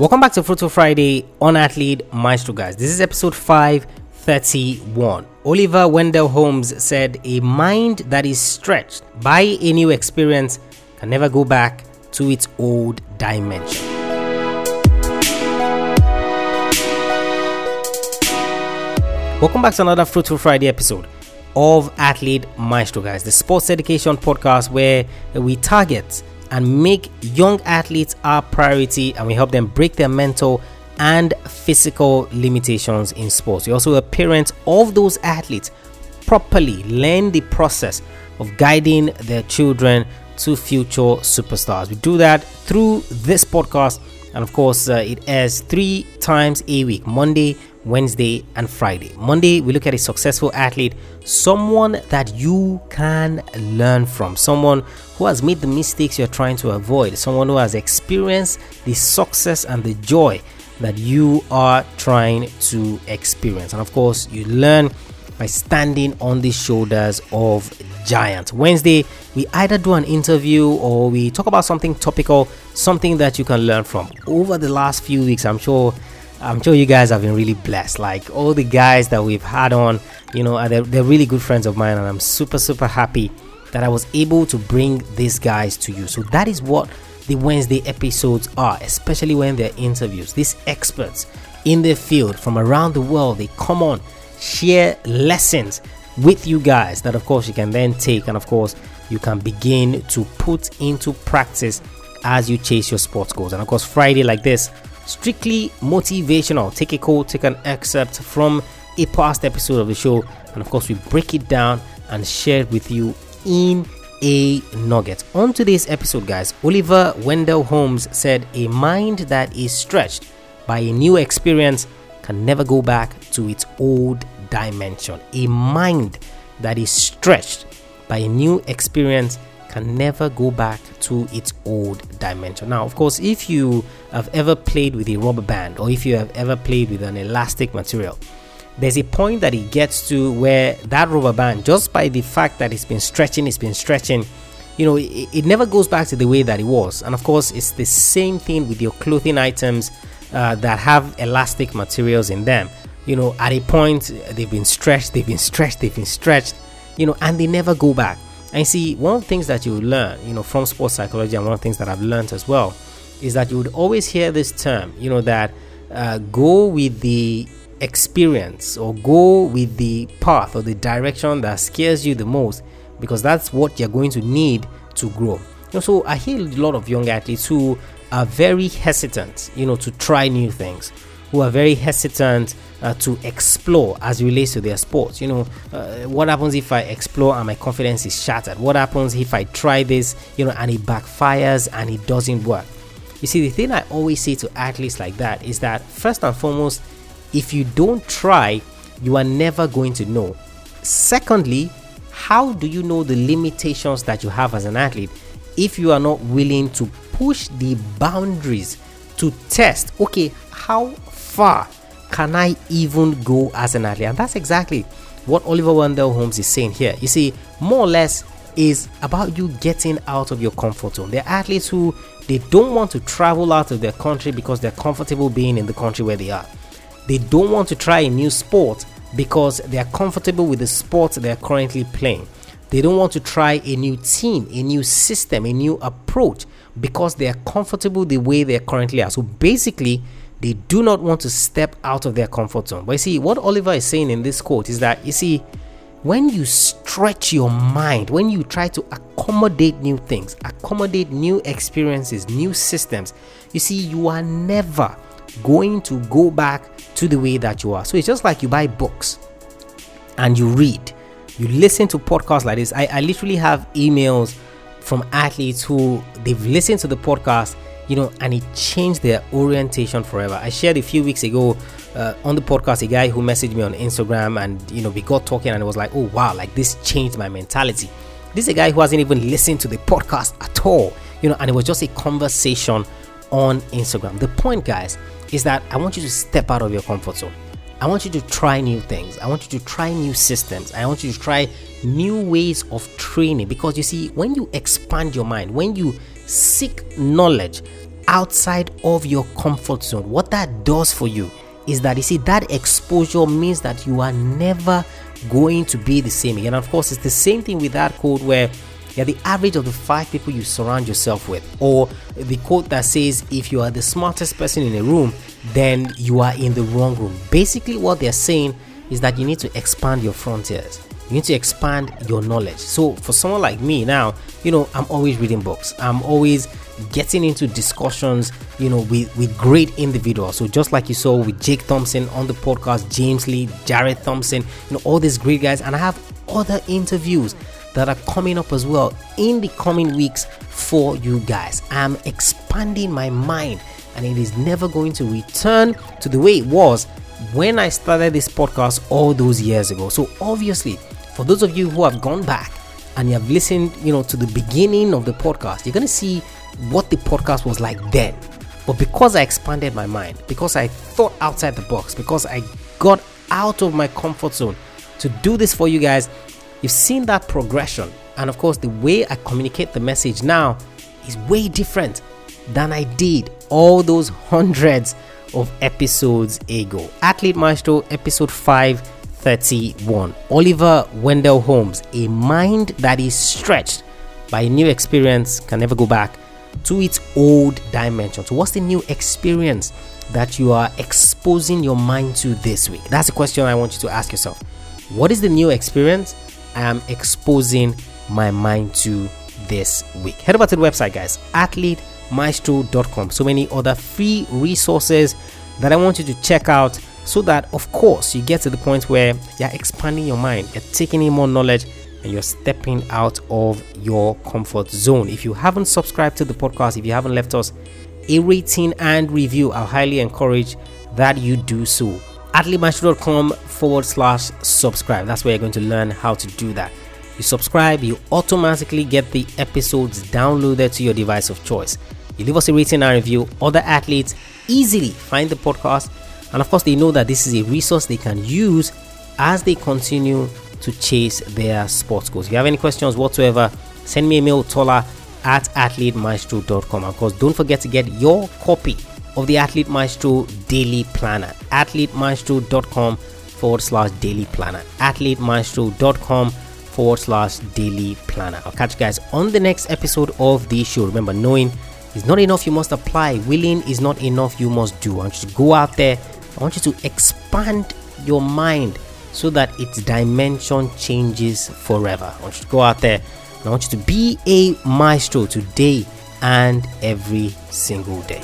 Welcome back to Fruitful Friday on Athlete Maestro, guys. This is episode 531. Oliver Wendell Holmes said, A mind that is stretched by a new experience can never go back to its old dimension. Welcome back to another Fruitful Friday episode of Athlete Maestro, guys, the sports education podcast where we target and make young athletes our priority and we help them break their mental and physical limitations in sports. We also a parent of those athletes properly learn the process of guiding their children to future superstars. We do that through this podcast, and of course, uh, it airs three times a week Monday, Wednesday, and Friday. Monday, we look at a successful athlete, someone that you can learn from, someone who has made the mistakes you're trying to avoid, someone who has experienced the success and the joy that you are trying to experience. And of course, you learn by standing on the shoulders of giants. Wednesday, we either do an interview or we talk about something topical, something that you can learn from. Over the last few weeks, I'm sure I'm sure you guys have been really blessed. Like all the guys that we've had on, you know, they're, they're really good friends of mine, and I'm super, super happy that I was able to bring these guys to you. So that is what the Wednesday episodes are, especially when they're interviews. These experts in their field from around the world, they come on, share lessons with you guys that, of course, you can then take, and of course, you can begin to put into practice as you chase your sports goals. And of course, Friday like this strictly motivational. Take a quote, take an excerpt from a past episode of the show, and of course, we break it down and share it with you in a nugget. On today's episode, guys, Oliver Wendell Holmes said, A mind that is stretched by a new experience can never go back to its old dimension. A mind that is stretched by a new experience can never go back to its old dimension. Now, of course, if you have ever played with a rubber band or if you have ever played with an elastic material, there's a point that it gets to where that rubber band, just by the fact that it's been stretching, it's been stretching, you know, it, it never goes back to the way that it was. And of course, it's the same thing with your clothing items uh, that have elastic materials in them. You know, at a point, they've been stretched, they've been stretched, they've been stretched, you know, and they never go back. And see, one of the things that you learn, you know, from sports psychology, and one of the things that I've learned as well, is that you would always hear this term, you know, that uh, go with the experience or go with the path or the direction that scares you the most because that's what you're going to need to grow. You know, so I hear a lot of young athletes who are very hesitant, you know, to try new things, who are very hesitant uh, to explore as relates to their sports. You know, uh, what happens if I explore and my confidence is shattered? What happens if I try this, you know, and it backfires and it doesn't work? You see, the thing I always say to athletes like that is that first and foremost, if you don't try, you are never going to know. Secondly, how do you know the limitations that you have as an athlete if you are not willing to push the boundaries to test, okay, how far can I even go as an athlete? And that's exactly what Oliver Wendell Holmes is saying here. You see, more or less is about you getting out of your comfort zone. There are athletes who they don't want to travel out of their country because they're comfortable being in the country where they are. They don't want to try a new sport because they are comfortable with the sport they are currently playing. They don't want to try a new team, a new system, a new approach because they are comfortable the way they currently are. So basically, they do not want to step out of their comfort zone. But you see, what Oliver is saying in this quote is that you see, when you stretch your mind, when you try to accommodate new things, accommodate new experiences, new systems, you see, you are never going to go back to the way that you are. So it's just like you buy books and you read, you listen to podcasts like this. I, I literally have emails from athletes who they've listened to the podcast, you know, and it changed their orientation forever. I shared a few weeks ago uh, on the podcast a guy who messaged me on Instagram and you know we got talking and it was like, oh wow, like this changed my mentality. This is a guy who hasn't even listened to the podcast at all, you know, and it was just a conversation on Instagram. The point, guys, is that I want you to step out of your comfort zone. I want you to try new things. I want you to try new systems. I want you to try new ways of training because you see, when you expand your mind, when you seek knowledge outside of your comfort zone. What that does for you is that you see that exposure means that you are never going to be the same again. Of course, it's the same thing with that quote where you're the average of the five people you surround yourself with, or the quote that says, if you are the smartest person in a room, then you are in the wrong room. Basically, what they're saying is that you need to expand your frontiers. You need to expand your knowledge. So, for someone like me now, you know, I'm always reading books. I'm always getting into discussions, you know, with, with great individuals. So just like you saw with Jake Thompson on the podcast, James Lee, Jared Thompson, you know, all these great guys. And I have other interviews that are coming up as well in the coming weeks for you guys. I'm expanding my mind and it is never going to return to the way it was when I started this podcast all those years ago. So obviously, for those of you who have gone back and you have listened, you know, to the beginning of the podcast, you're going to see what the podcast was like then. But because I expanded my mind, because I thought outside the box, because I got out of my comfort zone to do this for you guys, you've seen that progression. And of course, the way I communicate the message now is way different than I did all those hundreds of episodes ago. Athlete Maestro, episode 531. Oliver Wendell Holmes, a mind that is stretched by a new experience can never go back to its old dimension. So, what's the new experience that you are exposing your mind to this week? That's a question I want you to ask yourself. What is the new experience I am exposing my mind to this week? Head over to the website, guys, athletemaestro.com. So many other free resources that I want you to check out so that, of course, you get to the point where you're expanding your mind, you're taking in more knowledge and you're stepping out of your comfort zone. If you haven't subscribed to the podcast, if you haven't left us a rating and review, I highly encourage that you do so. athletemaestro.com forward slash subscribe. That's where you're going to learn how to do that. You subscribe, you automatically get the episodes downloaded to your device of choice. You leave us a rating and review, other athletes easily find the podcast, and of course, they know that this is a resource they can use as they continue to chase their sports goals. If you have any questions whatsoever, send me a mail, tola at athletemaestro.com. Of course, don't forget to get your copy of the Athlete Maestro Daily Planner. athletemaestro.com forward slash daily planner. athletemaestro.com forward slash daily planner. I'll catch you guys on the next episode of the show. Remember, knowing is not enough, you must apply. Willing is not enough, you must do. I want you to go out there. I want you to expand your mind so that its dimension changes forever. I want you to go out there and I want you to be a maestro today and every single day.